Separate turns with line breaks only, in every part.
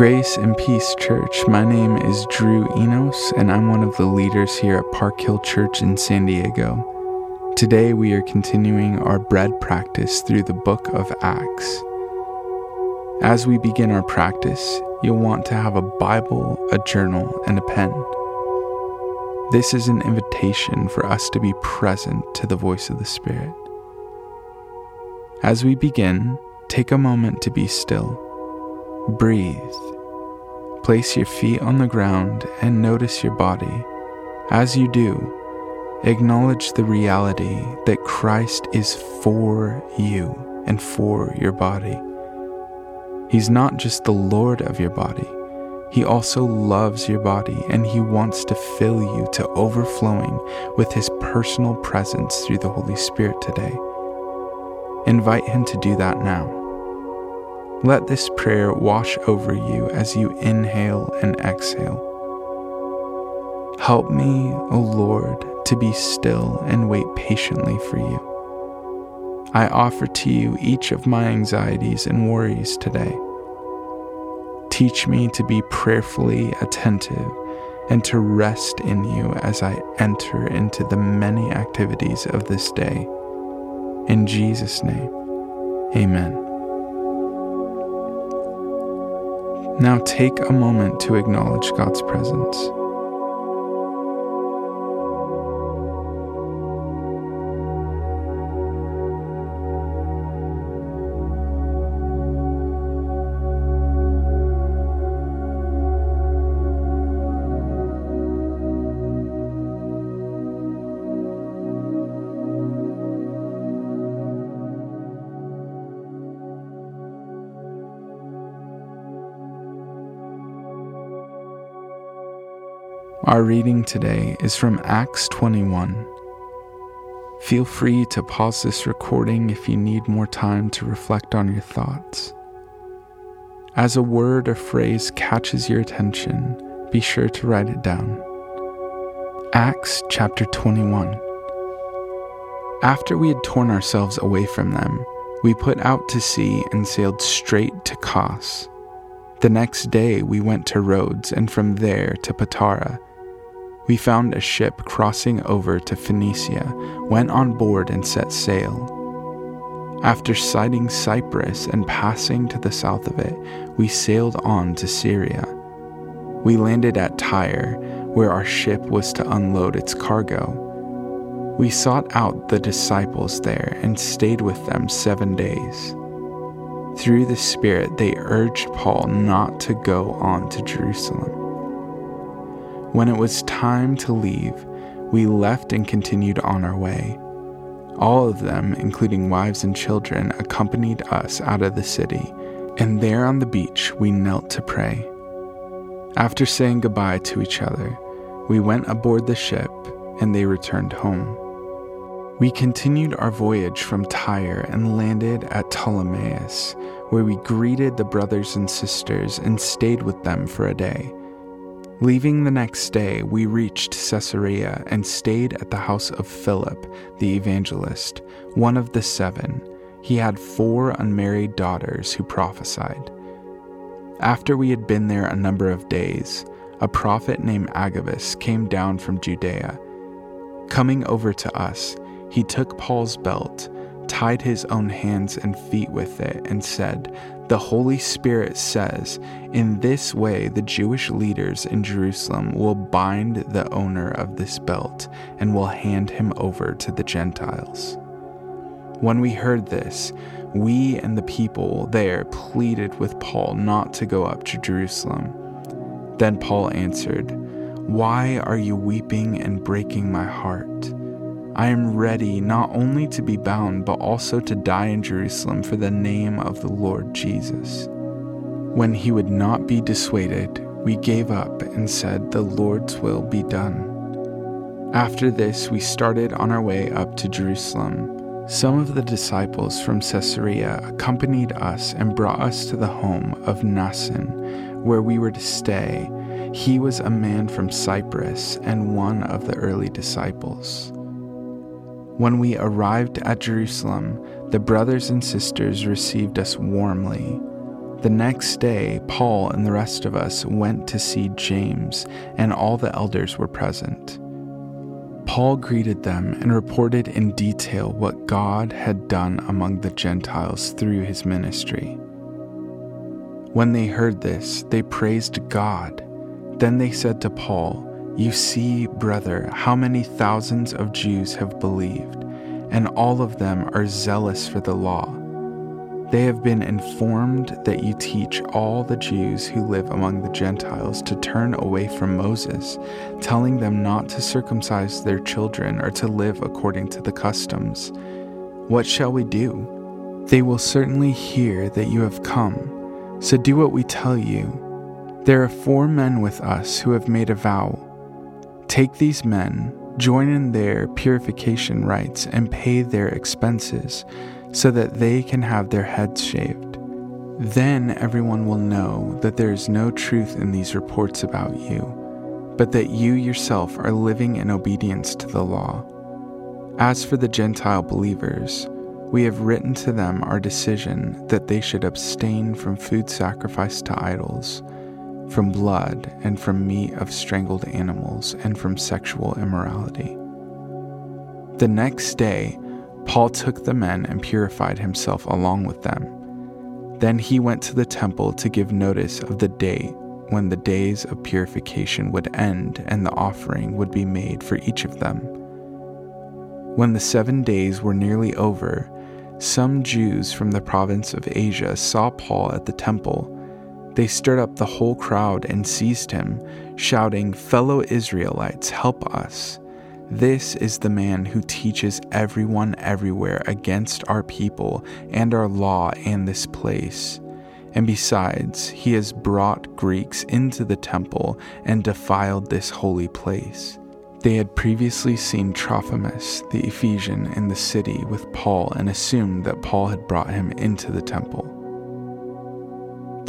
Grace and Peace Church. My name is Drew Enos, and I'm one of the leaders here at Park Hill Church in San Diego. Today, we are continuing our bread practice through the book of Acts. As we begin our practice, you'll want to have a Bible, a journal, and a pen. This is an invitation for us to be present to the voice of the Spirit. As we begin, take a moment to be still. Breathe. Place your feet on the ground and notice your body. As you do, acknowledge the reality that Christ is for you and for your body. He's not just the Lord of your body, He also loves your body and He wants to fill you to overflowing with His personal presence through the Holy Spirit today. Invite Him to do that now. Let this prayer wash over you as you inhale and exhale. Help me, O Lord, to be still and wait patiently for you. I offer to you each of my anxieties and worries today. Teach me to be prayerfully attentive and to rest in you as I enter into the many activities of this day. In Jesus' name, amen. Now take a moment to acknowledge God's presence. Our reading today is from Acts 21. Feel free to pause this recording if you need more time to reflect on your thoughts. As a word or phrase catches your attention, be sure to write it down. Acts chapter 21. After we had torn ourselves away from them, we put out to sea and sailed straight to Kos. The next day we went to Rhodes and from there to Patara we found a ship crossing over to Phoenicia, went on board, and set sail. After sighting Cyprus and passing to the south of it, we sailed on to Syria. We landed at Tyre, where our ship was to unload its cargo. We sought out the disciples there and stayed with them seven days. Through the Spirit, they urged Paul not to go on to Jerusalem. When it was time to leave, we left and continued on our way. All of them, including wives and children, accompanied us out of the city, and there on the beach we knelt to pray. After saying goodbye to each other, we went aboard the ship and they returned home. We continued our voyage from Tyre and landed at Ptolemais, where we greeted the brothers and sisters and stayed with them for a day. Leaving the next day, we reached Caesarea and stayed at the house of Philip, the evangelist, one of the seven. He had four unmarried daughters who prophesied. After we had been there a number of days, a prophet named Agabus came down from Judea. Coming over to us, he took Paul's belt, tied his own hands and feet with it, and said, the Holy Spirit says, In this way, the Jewish leaders in Jerusalem will bind the owner of this belt and will hand him over to the Gentiles. When we heard this, we and the people there pleaded with Paul not to go up to Jerusalem. Then Paul answered, Why are you weeping and breaking my heart? I am ready not only to be bound, but also to die in Jerusalem for the name of the Lord Jesus. When he would not be dissuaded, we gave up and said, The Lord's will be done. After this, we started on our way up to Jerusalem. Some of the disciples from Caesarea accompanied us and brought us to the home of Mnason, where we were to stay. He was a man from Cyprus and one of the early disciples. When we arrived at Jerusalem, the brothers and sisters received us warmly. The next day, Paul and the rest of us went to see James, and all the elders were present. Paul greeted them and reported in detail what God had done among the Gentiles through his ministry. When they heard this, they praised God. Then they said to Paul, You see, brother, how many thousands of Jews have believed, and all of them are zealous for the law. They have been informed that you teach all the Jews who live among the Gentiles to turn away from Moses, telling them not to circumcise their children or to live according to the customs. What shall we do? They will certainly hear that you have come, so do what we tell you. There are four men with us who have made a vow. Take these men, join in their purification rites, and pay their expenses so that they can have their heads shaved. Then everyone will know that there is no truth in these reports about you, but that you yourself are living in obedience to the law. As for the Gentile believers, we have written to them our decision that they should abstain from food sacrificed to idols, from blood, and from meat of strangled animals, and from sexual immorality. The next day, Paul took the men and purified himself along with them. Then he went to the temple to give notice of the date when the days of purification would end and the offering would be made for each of them. When the seven days were nearly over, some Jews from the province of Asia saw Paul at the temple. They stirred up the whole crowd and seized him, shouting, Fellow Israelites, help us. This is the man who teaches everyone everywhere against our people and our law and this place. And besides, he has brought Greeks into the temple and defiled this holy place. They had previously seen Trophimus, the Ephesian, in the city with Paul and assumed that Paul had brought him into the temple.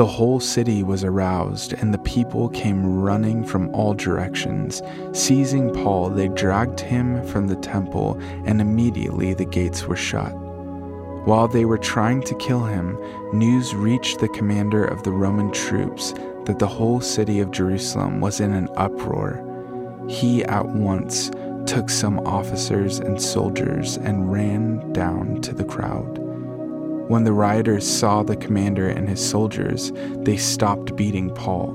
The whole city was aroused, and the people came running from all directions. Seizing Paul, they dragged him from the temple, and immediately the gates were shut. While they were trying to kill him, news reached the commander of the Roman troops that the whole city of Jerusalem was in an uproar. He at once took some officers and soldiers and ran down to the crowd. When the rioters saw the commander and his soldiers, they stopped beating Paul.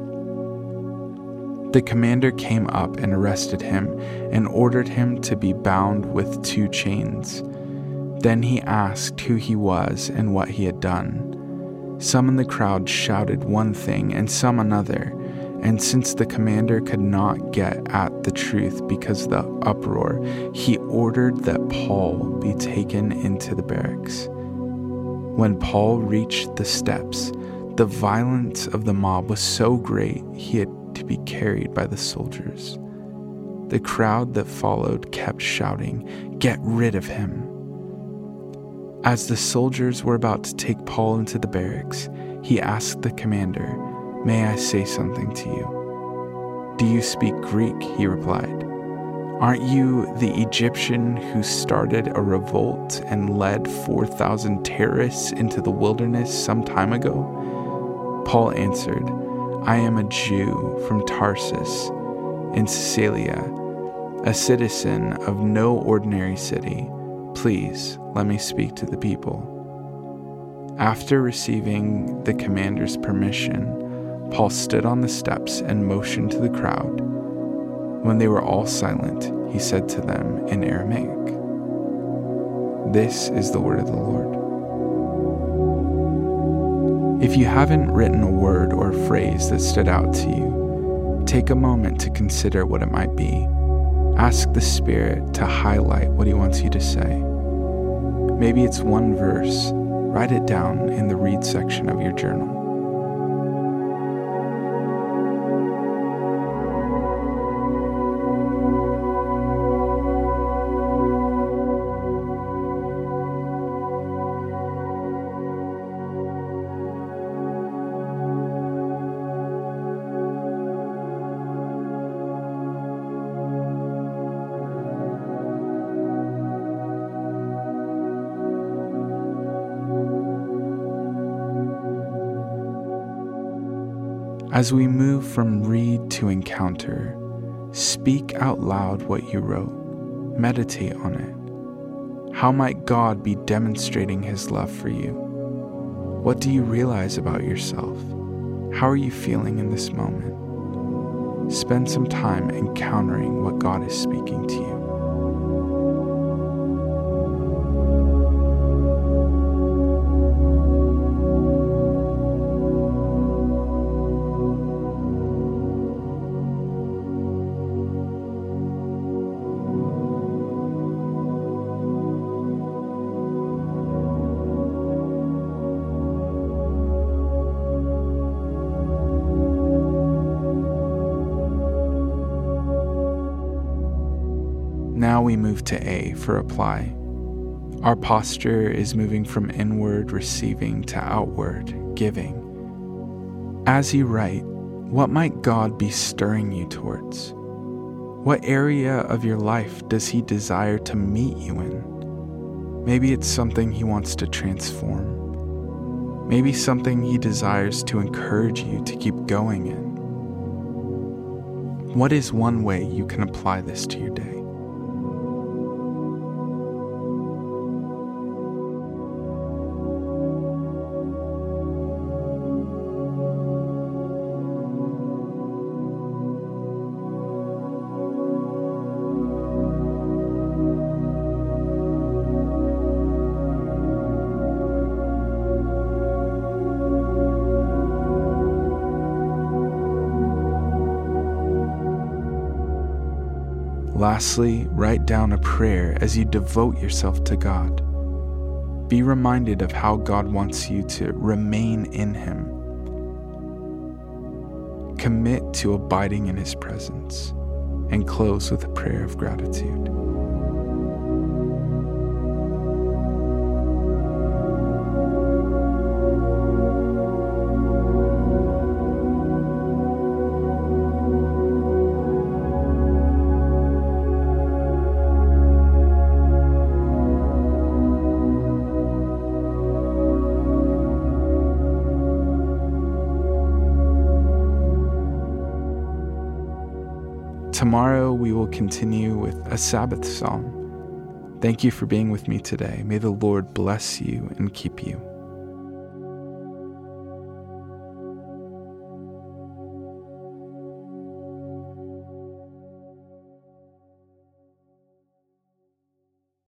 The commander came up and arrested him and ordered him to be bound with two chains. Then he asked who he was and what he had done. Some in the crowd shouted one thing and some another, and since the commander could not get at the truth because of the uproar, he ordered that Paul be taken into the barracks. When Paul reached the steps, the violence of the mob was so great he had to be carried by the soldiers. The crowd that followed kept shouting, Get rid of him! As the soldiers were about to take Paul into the barracks, he asked the commander, May I say something to you? Do you speak Greek? He replied. Aren't you the Egyptian who started a revolt and led 4,000 terrorists into the wilderness some time ago? Paul answered, I am a Jew from Tarsus in Cilicia, a citizen of no ordinary city. Please let me speak to the people. After receiving the commander's permission, Paul stood on the steps and motioned to the crowd. When they were all silent, he said to them in Aramaic, This is the word of the Lord. If you haven't written a word or a phrase that stood out to you, take a moment to consider what it might be. Ask the Spirit to highlight what He wants you to say. Maybe it's one verse. Write it down in the read section of your journal. As we move from read to encounter, speak out loud what you wrote, meditate on it. How might God be demonstrating His love for you? What do you realize about yourself? How are you feeling in this moment? Spend some time encountering what God is speaking to you. We move to A for apply. Our posture is moving from inward receiving to outward giving. As you write, what might God be stirring you towards? What area of your life does He desire to meet you in? Maybe it's something He wants to transform. Maybe something He desires to encourage you to keep going in. What is one way you can apply this to your day? Lastly, write down a prayer as you devote yourself to God. Be reminded of how God wants you to remain in Him. Commit to abiding in His presence and close with a prayer of gratitude. Tomorrow we will continue with a Sabbath psalm. Thank you for being with me today. May the Lord bless you and keep you.